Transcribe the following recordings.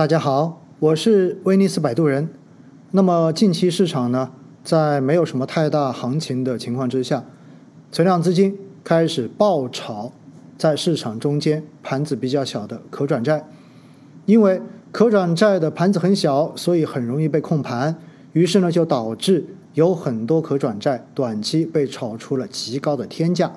大家好，我是威尼斯摆渡人。那么近期市场呢，在没有什么太大行情的情况之下，存量资金开始爆炒在市场中间盘子比较小的可转债，因为可转债的盘子很小，所以很容易被控盘，于是呢就导致有很多可转债短期被炒出了极高的天价，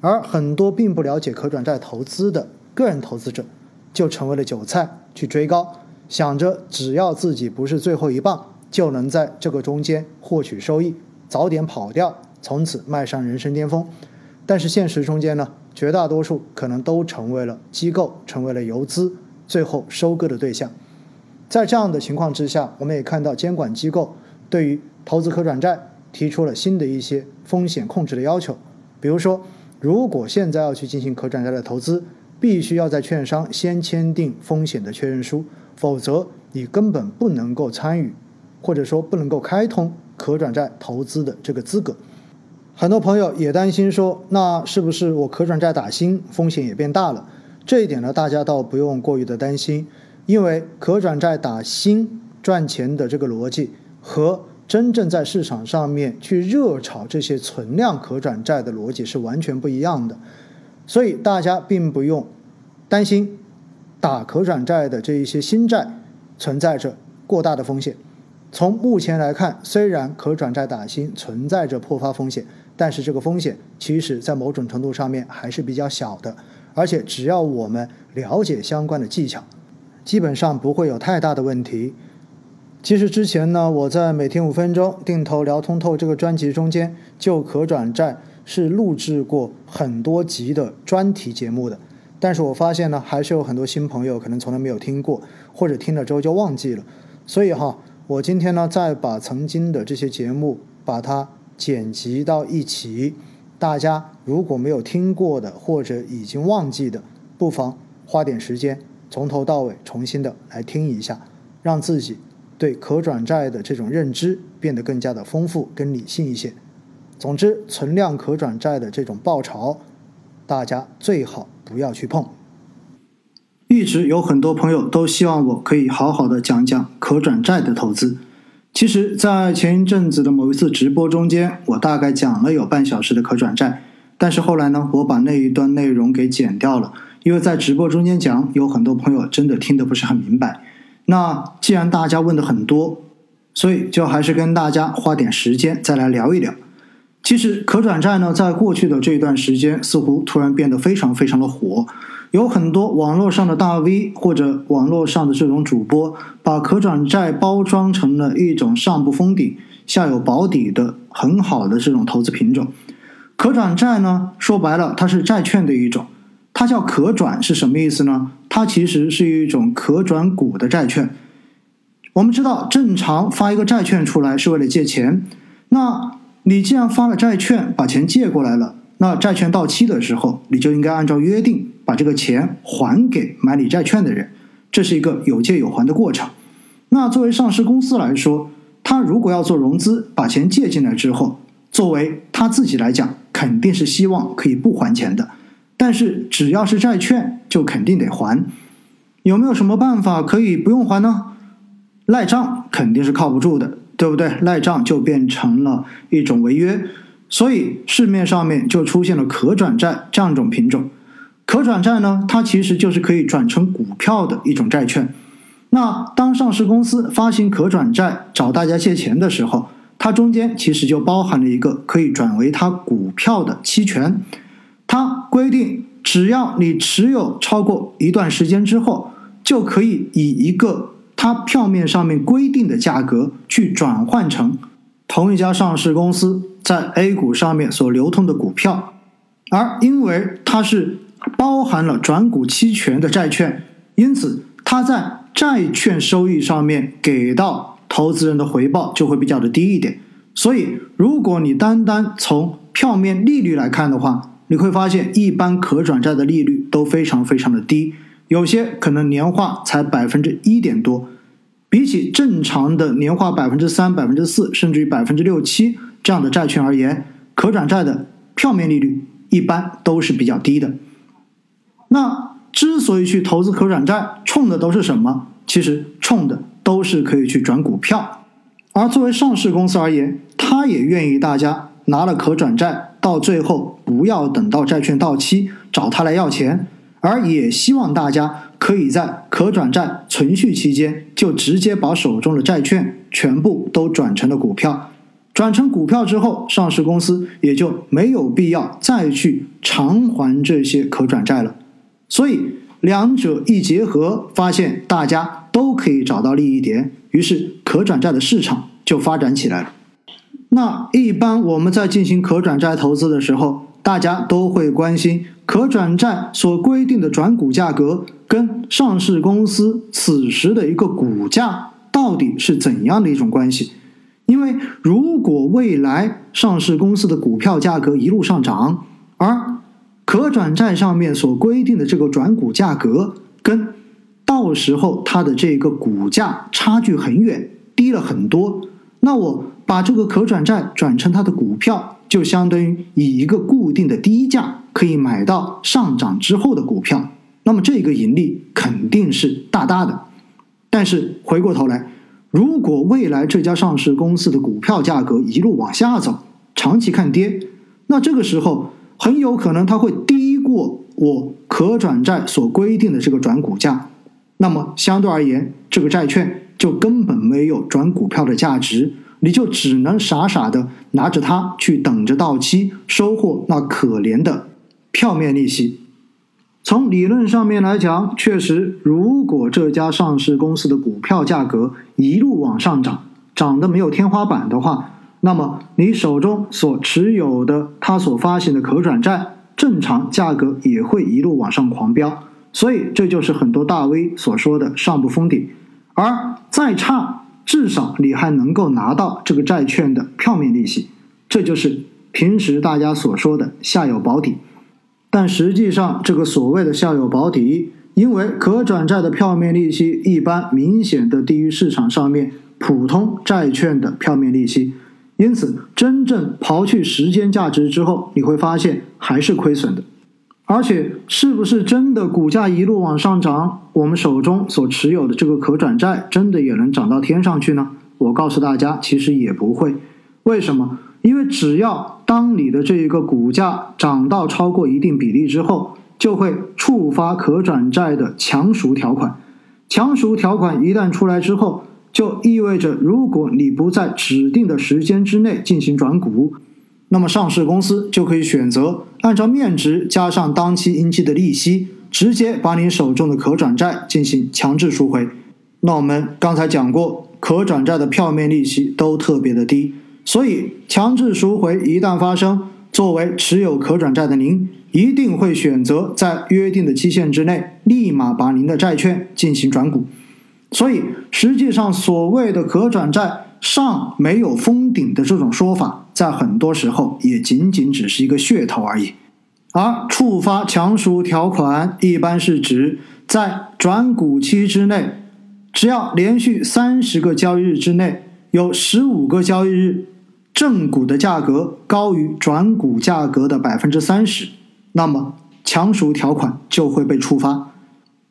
而很多并不了解可转债投资的个人投资者。就成为了韭菜，去追高，想着只要自己不是最后一棒，就能在这个中间获取收益，早点跑掉，从此迈上人生巅峰。但是现实中间呢，绝大多数可能都成为了机构，成为了游资，最后收割的对象。在这样的情况之下，我们也看到监管机构对于投资可转债提出了新的一些风险控制的要求，比如说，如果现在要去进行可转债的投资，必须要在券商先签订风险的确认书，否则你根本不能够参与，或者说不能够开通可转债投资的这个资格。很多朋友也担心说，那是不是我可转债打新风险也变大了？这一点呢，大家倒不用过于的担心，因为可转债打新赚钱的这个逻辑和真正在市场上面去热炒这些存量可转债的逻辑是完全不一样的。所以大家并不用担心打可转债的这一些新债存在着过大的风险。从目前来看，虽然可转债打新存在着破发风险，但是这个风险其实在某种程度上面还是比较小的。而且只要我们了解相关的技巧，基本上不会有太大的问题。其实之前呢，我在每天五分钟定投聊通透这个专辑中间就可转债。是录制过很多集的专题节目的，但是我发现呢，还是有很多新朋友可能从来没有听过，或者听了之后就忘记了。所以哈，我今天呢再把曾经的这些节目把它剪辑到一起，大家如果没有听过的或者已经忘记的，不妨花点时间从头到尾重新的来听一下，让自己对可转债的这种认知变得更加的丰富跟理性一些。总之，存量可转债的这种爆炒，大家最好不要去碰。一直有很多朋友都希望我可以好好的讲讲可转债的投资。其实，在前一阵子的某一次直播中间，我大概讲了有半小时的可转债，但是后来呢，我把那一段内容给剪掉了，因为在直播中间讲，有很多朋友真的听得不是很明白。那既然大家问的很多，所以就还是跟大家花点时间再来聊一聊。其实可转债呢，在过去的这一段时间，似乎突然变得非常非常的火，有很多网络上的大 V 或者网络上的这种主播，把可转债包装成了一种上不封顶、下有保底的很好的这种投资品种。可转债呢，说白了，它是债券的一种，它叫可转是什么意思呢？它其实是一种可转股的债券。我们知道，正常发一个债券出来是为了借钱，那。你既然发了债券，把钱借过来了，那债券到期的时候，你就应该按照约定把这个钱还给买你债券的人，这是一个有借有还的过程。那作为上市公司来说，他如果要做融资，把钱借进来之后，作为他自己来讲，肯定是希望可以不还钱的。但是只要是债券，就肯定得还。有没有什么办法可以不用还呢？赖账肯定是靠不住的。对不对？赖账就变成了一种违约，所以市面上面就出现了可转债这样一种品种。可转债呢，它其实就是可以转成股票的一种债券。那当上市公司发行可转债找大家借钱的时候，它中间其实就包含了一个可以转为它股票的期权。它规定，只要你持有超过一段时间之后，就可以以一个。它票面上面规定的价格去转换成同一家上市公司在 A 股上面所流通的股票，而因为它是包含了转股期权的债券，因此它在债券收益上面给到投资人的回报就会比较的低一点。所以，如果你单单从票面利率来看的话，你会发现一般可转债的利率都非常非常的低。有些可能年化才百分之一点多，比起正常的年化百分之三、百分之四，甚至于百分之六七这样的债券而言，可转债的票面利率一般都是比较低的。那之所以去投资可转债，冲的都是什么？其实冲的都是可以去转股票。而作为上市公司而言，他也愿意大家拿了可转债，到最后不要等到债券到期找他来要钱，而也希望大家可以在可转债存续期间就直接把手中的债券全部都转成了股票。转成股票之后，上市公司也就没有必要再去偿还这些可转债了。所以两者一结合，发现大家都可以找到利益点，于是可转债的市场就发展起来了。那一般我们在进行可转债投资的时候，大家都会关心可转债所规定的转股价格跟上市公司此时的一个股价到底是怎样的一种关系。因为如果未来上市公司的股票价格一路上涨，而可转债上面所规定的这个转股价格跟到时候它的这个股价差距很远，低了很多，那我把这个可转债转成它的股票，就相当于以一个固定的低价可以买到上涨之后的股票，那么这个盈利肯定是大大的。但是回过头来。如果未来这家上市公司的股票价格一路往下走，长期看跌，那这个时候很有可能它会低过我可转债所规定的这个转股价，那么相对而言，这个债券就根本没有转股票的价值，你就只能傻傻的拿着它去等着到期，收获那可怜的票面利息。从理论上面来讲，确实，如果这家上市公司的股票价格一路往上涨，涨得没有天花板的话，那么你手中所持有的它所发行的可转债，正常价格也会一路往上狂飙。所以，这就是很多大 V 所说的“上不封顶”，而再差，至少你还能够拿到这个债券的票面利息，这就是平时大家所说的“下有保底”。但实际上，这个所谓的下有保底，因为可转债的票面利息一般明显的低于市场上面普通债券的票面利息，因此真正刨去时间价值之后，你会发现还是亏损的。而且，是不是真的股价一路往上涨，我们手中所持有的这个可转债真的也能涨到天上去呢？我告诉大家，其实也不会。为什么？因为只要当你的这一个股价涨到超过一定比例之后，就会触发可转债的强赎条款。强赎条款一旦出来之后，就意味着如果你不在指定的时间之内进行转股，那么上市公司就可以选择按照面值加上当期应计的利息，直接把你手中的可转债进行强制赎回。那我们刚才讲过，可转债的票面利息都特别的低。所以，强制赎回一旦发生，作为持有可转债的您，一定会选择在约定的期限之内，立马把您的债券进行转股。所以，实际上所谓的可转债上没有封顶的这种说法，在很多时候也仅仅只是一个噱头而已。而触发强赎条款，一般是指在转股期之内，只要连续三十个交易日之内有十五个交易日。正股的价格高于转股价格的百分之三十，那么强赎条款就会被触发。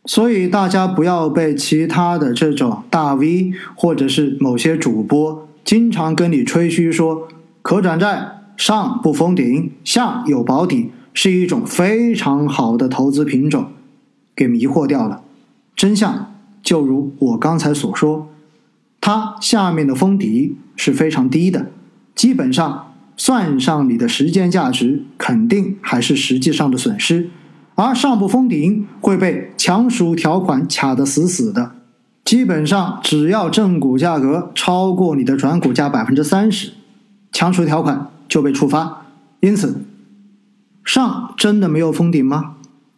所以大家不要被其他的这种大 V 或者是某些主播经常跟你吹嘘说可转债上不封顶，下有保底，是一种非常好的投资品种，给迷惑掉了。真相就如我刚才所说，它下面的封底是非常低的。基本上算上你的时间价值，肯定还是实际上的损失，而上不封顶会被强赎条款卡得死死的。基本上只要正股价格超过你的转股价百分之三十，强赎条款就被触发。因此，上真的没有封顶吗？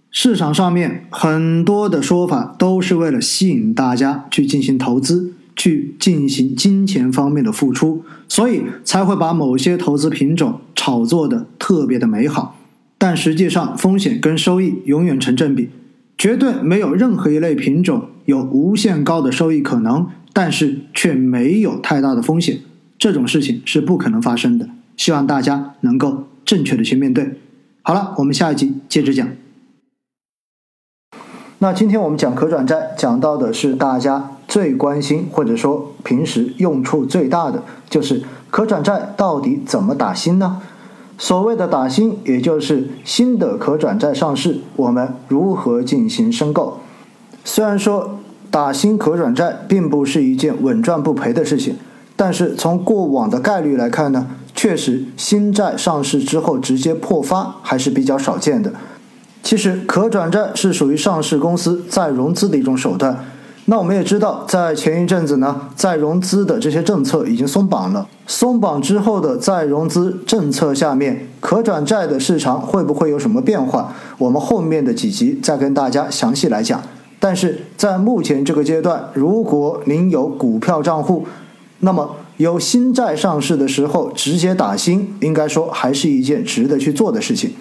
市场上面很多的说法都是为了吸引大家去进行投资。去进行金钱方面的付出，所以才会把某些投资品种炒作的特别的美好，但实际上风险跟收益永远成正比，绝对没有任何一类品种有无限高的收益可能，但是却没有太大的风险，这种事情是不可能发生的。希望大家能够正确的去面对。好了，我们下一集接着讲。那今天我们讲可转债，讲到的是大家最关心或者说平时用处最大的，就是可转债到底怎么打新呢？所谓的打新，也就是新的可转债上市，我们如何进行申购？虽然说打新可转债并不是一件稳赚不赔的事情，但是从过往的概率来看呢，确实新债上市之后直接破发还是比较少见的。其实可转债是属于上市公司再融资的一种手段。那我们也知道，在前一阵子呢，再融资的这些政策已经松绑了。松绑之后的再融资政策下面，可转债的市场会不会有什么变化？我们后面的几集再跟大家详细来讲。但是在目前这个阶段，如果您有股票账户，那么有新债上市的时候直接打新，应该说还是一件值得去做的事情。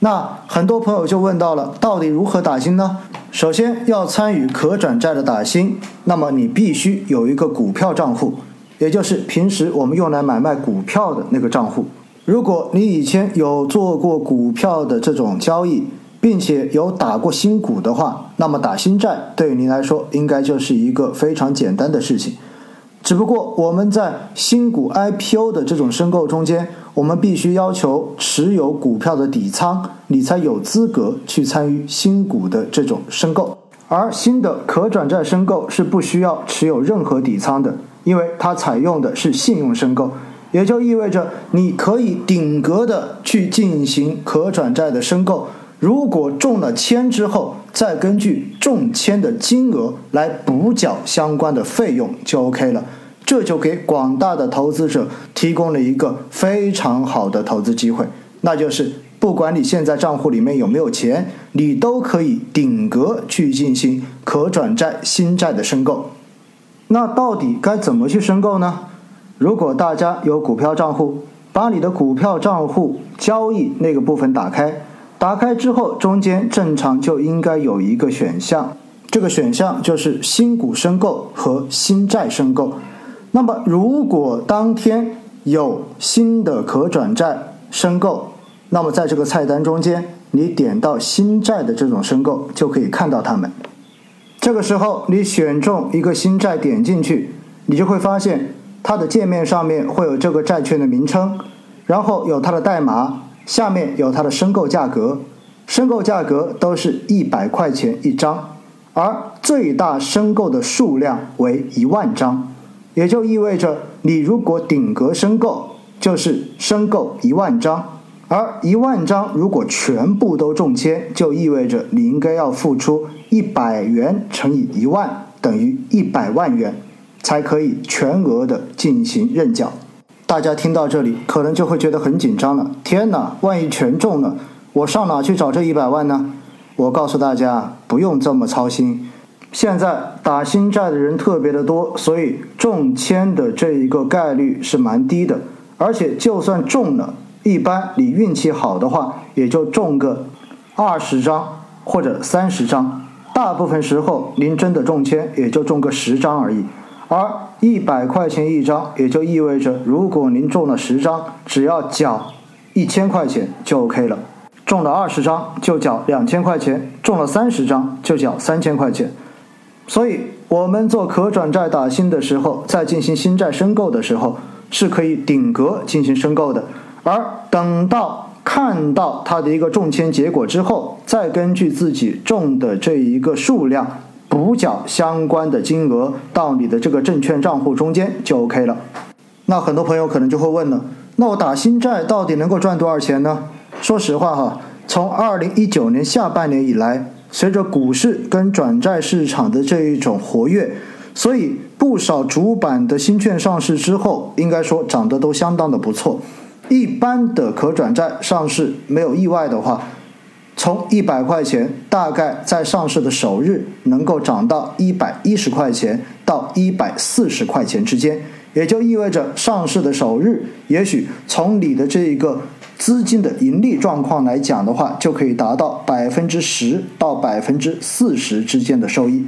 那很多朋友就问到了，到底如何打新呢？首先要参与可转债的打新，那么你必须有一个股票账户，也就是平时我们用来买卖股票的那个账户。如果你以前有做过股票的这种交易，并且有打过新股的话，那么打新债对于您来说应该就是一个非常简单的事情。只不过我们在新股 IPO 的这种申购中间，我们必须要求持有股票的底仓，你才有资格去参与新股的这种申购。而新的可转债申购是不需要持有任何底仓的，因为它采用的是信用申购，也就意味着你可以顶格的去进行可转债的申购。如果中了签之后，再根据中签的金额来补缴相关的费用就 OK 了。这就给广大的投资者提供了一个非常好的投资机会，那就是不管你现在账户里面有没有钱，你都可以顶格去进行可转债新债的申购。那到底该怎么去申购呢？如果大家有股票账户，把你的股票账户交易那个部分打开。打开之后，中间正常就应该有一个选项，这个选项就是新股申购和新债申购。那么，如果当天有新的可转债申购，那么在这个菜单中间，你点到新债的这种申购，就可以看到它们。这个时候，你选中一个新债点进去，你就会发现它的界面上面会有这个债券的名称，然后有它的代码。下面有它的申购价格，申购价格都是一百块钱一张，而最大申购的数量为一万张，也就意味着你如果顶格申购，就是申购一万张，而一万张如果全部都中签，就意味着你应该要付出一百元乘以一万等于一百万元，才可以全额的进行认缴。大家听到这里，可能就会觉得很紧张了。天哪，万一全中了，我上哪去找这一百万呢？我告诉大家，不用这么操心。现在打新债的人特别的多，所以中签的这一个概率是蛮低的。而且就算中了，一般你运气好的话，也就中个二十张或者三十张。大部分时候，您真的中签，也就中个十张而已。而一百块钱一张，也就意味着，如果您中了十张，只要缴一千块钱就 OK 了；中了二十张就缴两千块钱，中了三十张就缴三千块钱。所以，我们做可转债打新的时候，在进行新债申购的时候，是可以顶格进行申购的。而等到看到它的一个中签结果之后，再根据自己中的这一个数量。补缴相关的金额到你的这个证券账户中间就 OK 了。那很多朋友可能就会问了，那我打新债到底能够赚多少钱呢？说实话哈，从二零一九年下半年以来，随着股市跟转债市场的这一种活跃，所以不少主板的新券上市之后，应该说涨得都相当的不错。一般的可转债上市没有意外的话。从一百块钱，大概在上市的首日能够涨到一百一十块钱到一百四十块钱之间，也就意味着上市的首日，也许从你的这一个资金的盈利状况来讲的话，就可以达到百分之十到百分之四十之间的收益。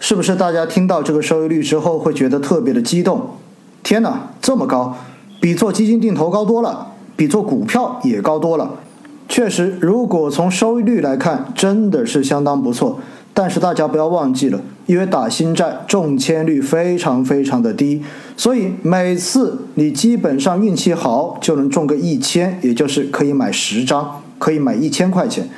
是不是大家听到这个收益率之后会觉得特别的激动？天哪，这么高，比做基金定投高多了，比做股票也高多了。确实，如果从收益率来看，真的是相当不错。但是大家不要忘记了，因为打新债中签率非常非常的低，所以每次你基本上运气好就能中个一千，也就是可以买十张，可以买一千块钱，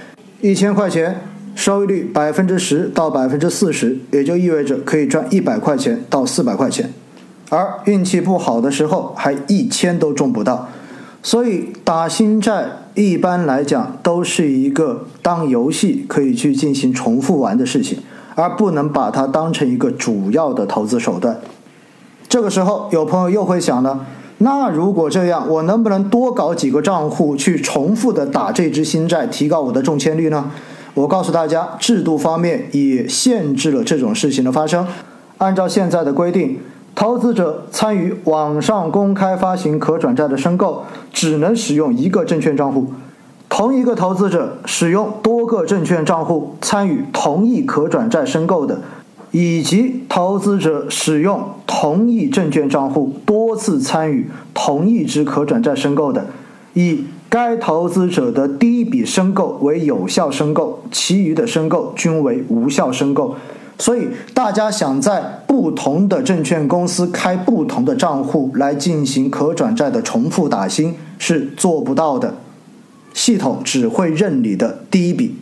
一千块钱收益率百分之十到百分之四十，也就意味着可以赚一百块钱到四百块钱，而运气不好的时候还一千都中不到，所以打新债。一般来讲，都是一个当游戏可以去进行重复玩的事情，而不能把它当成一个主要的投资手段。这个时候，有朋友又会想了：那如果这样，我能不能多搞几个账户去重复的打这支新债，提高我的中签率呢？我告诉大家，制度方面也限制了这种事情的发生。按照现在的规定。投资者参与网上公开发行可转债的申购，只能使用一个证券账户。同一个投资者使用多个证券账户参与同一可转债申购的，以及投资者使用同一证券账户多次参与同一只可转债申购的，以该投资者的第一笔申购为有效申购，其余的申购均为无效申购。所以，大家想在不同的证券公司开不同的账户来进行可转债的重复打新是做不到的，系统只会认你的第一笔，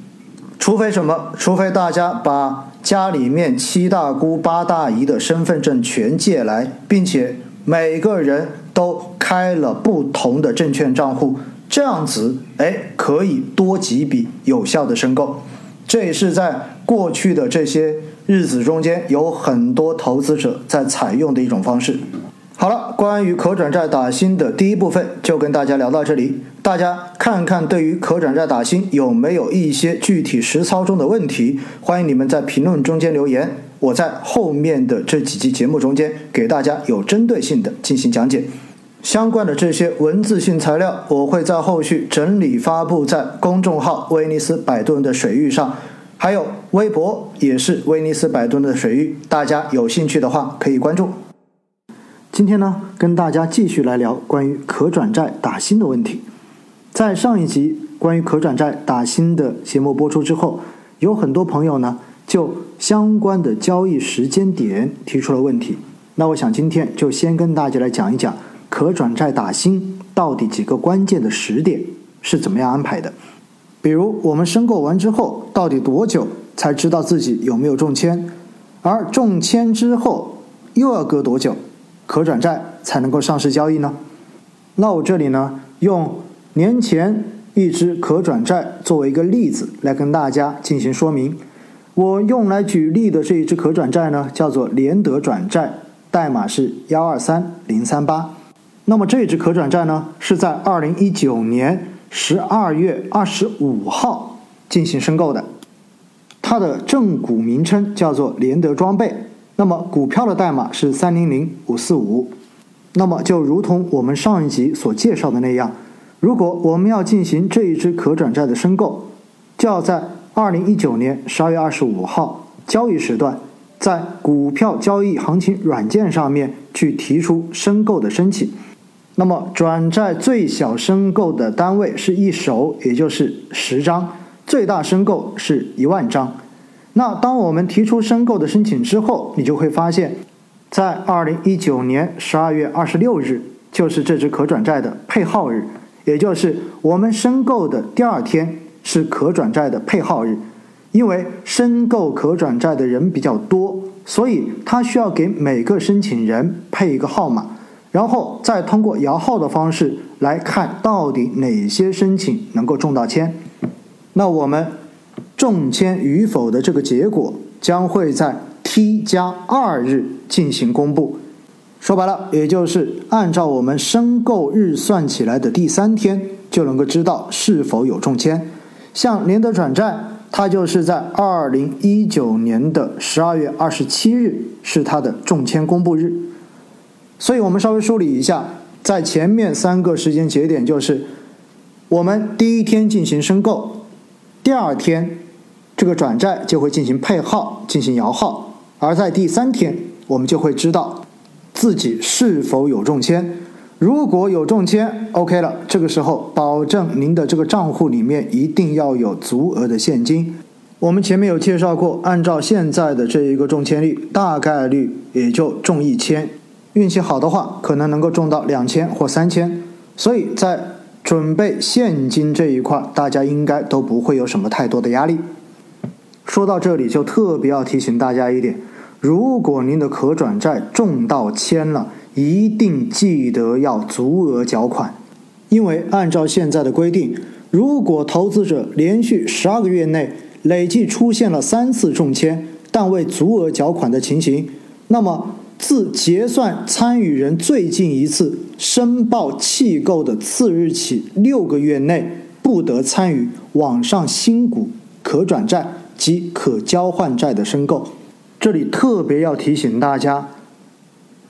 除非什么？除非大家把家里面七大姑八大姨的身份证全借来，并且每个人都开了不同的证券账户，这样子，哎，可以多几笔有效的申购。这也是在过去的这些。日子中间有很多投资者在采用的一种方式。好了，关于可转债打新的第一部分就跟大家聊到这里。大家看看对于可转债打新有没有一些具体实操中的问题？欢迎你们在评论中间留言，我在后面的这几期节目中间给大家有针对性的进行讲解。相关的这些文字性材料，我会在后续整理发布在公众号“威尼斯摆渡人”的水域上。还有微博也是威尼斯百吨的水域，大家有兴趣的话可以关注。今天呢，跟大家继续来聊关于可转债打新的问题。在上一集关于可转债打新的节目播出之后，有很多朋友呢就相关的交易时间点提出了问题。那我想今天就先跟大家来讲一讲可转债打新到底几个关键的时点是怎么样安排的。比如我们申购完之后，到底多久才知道自己有没有中签？而中签之后又要隔多久，可转债才能够上市交易呢？那我这里呢，用年前一只可转债作为一个例子来跟大家进行说明。我用来举例的这一只可转债呢，叫做联德转债，代码是幺二三零三八。那么这只可转债呢，是在二零一九年。十二月二十五号进行申购的，它的正股名称叫做联德装备，那么股票的代码是三零零五四五。那么就如同我们上一集所介绍的那样，如果我们要进行这一只可转债的申购，就要在二零一九年十二月二十五号交易时段，在股票交易行情软件上面去提出申购的申请。那么转债最小申购的单位是一手，也就是十张；最大申购是一万张。那当我们提出申购的申请之后，你就会发现，在二零一九年十二月二十六日，就是这只可转债的配号日，也就是我们申购的第二天是可转债的配号日。因为申购可转债的人比较多，所以他需要给每个申请人配一个号码。然后再通过摇号的方式来看到底哪些申请能够中到签，那我们中签与否的这个结果将会在 T 加二日进行公布。说白了，也就是按照我们申购日算起来的第三天就能够知道是否有中签。像联德转债，它就是在二零一九年的十二月二十七日是它的中签公布日。所以我们稍微梳理一下，在前面三个时间节点，就是我们第一天进行申购，第二天这个转债就会进行配号、进行摇号，而在第三天，我们就会知道自己是否有中签。如果有中签，OK 了，这个时候保证您的这个账户里面一定要有足额的现金。我们前面有介绍过，按照现在的这一个中签率，大概率也就中一千，运气好的话，可能能够中到两千或三千。所以在准备现金这一块，大家应该都不会有什么太多的压力。说到这里，就特别要提醒大家一点：如果您的可转债中到签了，一定记得要足额缴款，因为按照现在的规定，如果投资者连续十二个月内累计出现了三次中签，但未足额缴款的情形，那么自结算参与人最近一次申报弃购的次日起六个月内，不得参与网上新股可转债及可交换债的申购。这里特别要提醒大家，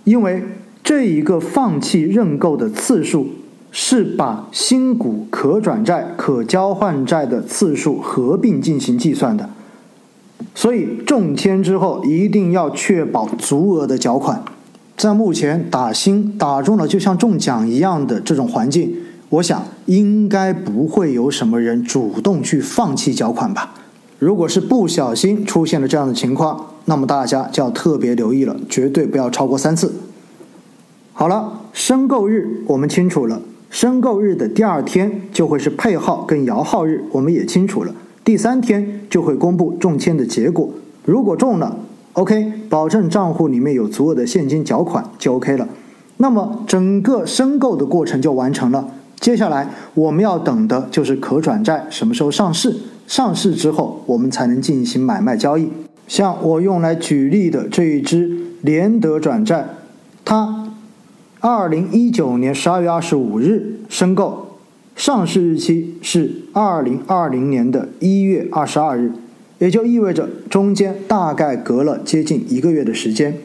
因为这一个放弃认购的次数是把新股可转债、可交换债的次数合并进行计算的。所以中签之后一定要确保足额的缴款。在目前打新打中了就像中奖一样的这种环境，我想应该不会有什么人主动去放弃缴款吧。如果是不小心出现了这样的情况，那么大家就要特别留意了，绝对不要超过三次。好了，申购日我们清楚了，申购日的第二天就会是配号跟摇号日，我们也清楚了。第三天就会公布中签的结果，如果中了，OK，保证账户里面有足额的现金缴款就 OK 了。那么整个申购的过程就完成了。接下来我们要等的就是可转债什么时候上市，上市之后我们才能进行买卖交易。像我用来举例的这一只联德转债，它二零一九年十二月二十五日申购。上市日期是二零二零年的一月二十二日，也就意味着中间大概隔了接近一个月的时间。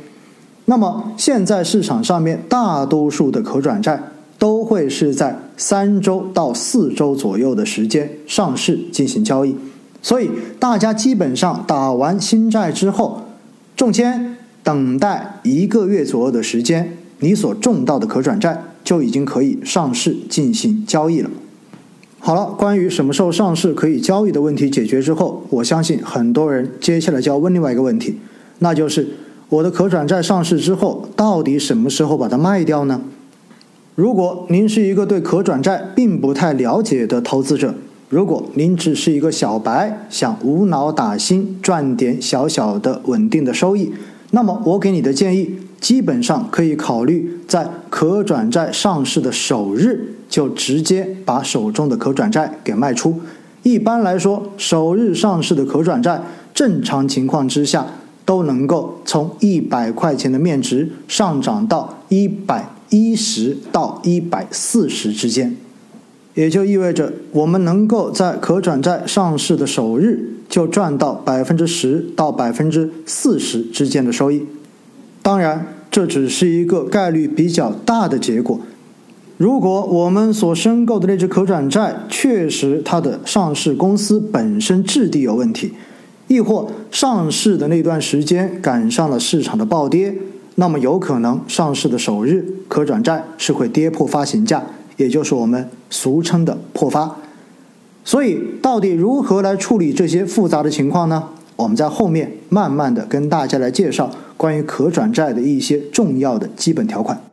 那么现在市场上面大多数的可转债都会是在三周到四周左右的时间上市进行交易，所以大家基本上打完新债之后中签，等待一个月左右的时间，你所中到的可转债。就已经可以上市进行交易了。好了，关于什么时候上市可以交易的问题解决之后，我相信很多人接下来就要问另外一个问题，那就是我的可转债上市之后，到底什么时候把它卖掉呢？如果您是一个对可转债并不太了解的投资者，如果您只是一个小白，想无脑打新赚点小小的稳定的收益，那么我给你的建议。基本上可以考虑在可转债上市的首日就直接把手中的可转债给卖出。一般来说，首日上市的可转债，正常情况之下都能够从一百块钱的面值上涨到一百一十到一百四十之间，也就意味着我们能够在可转债上市的首日就赚到百分之十到百分之四十之间的收益。当然，这只是一个概率比较大的结果。如果我们所申购的那只可转债确实它的上市公司本身质地有问题，亦或上市的那段时间赶上了市场的暴跌，那么有可能上市的首日可转债是会跌破发行价，也就是我们俗称的破发。所以，到底如何来处理这些复杂的情况呢？我们在后面慢慢的跟大家来介绍关于可转债的一些重要的基本条款。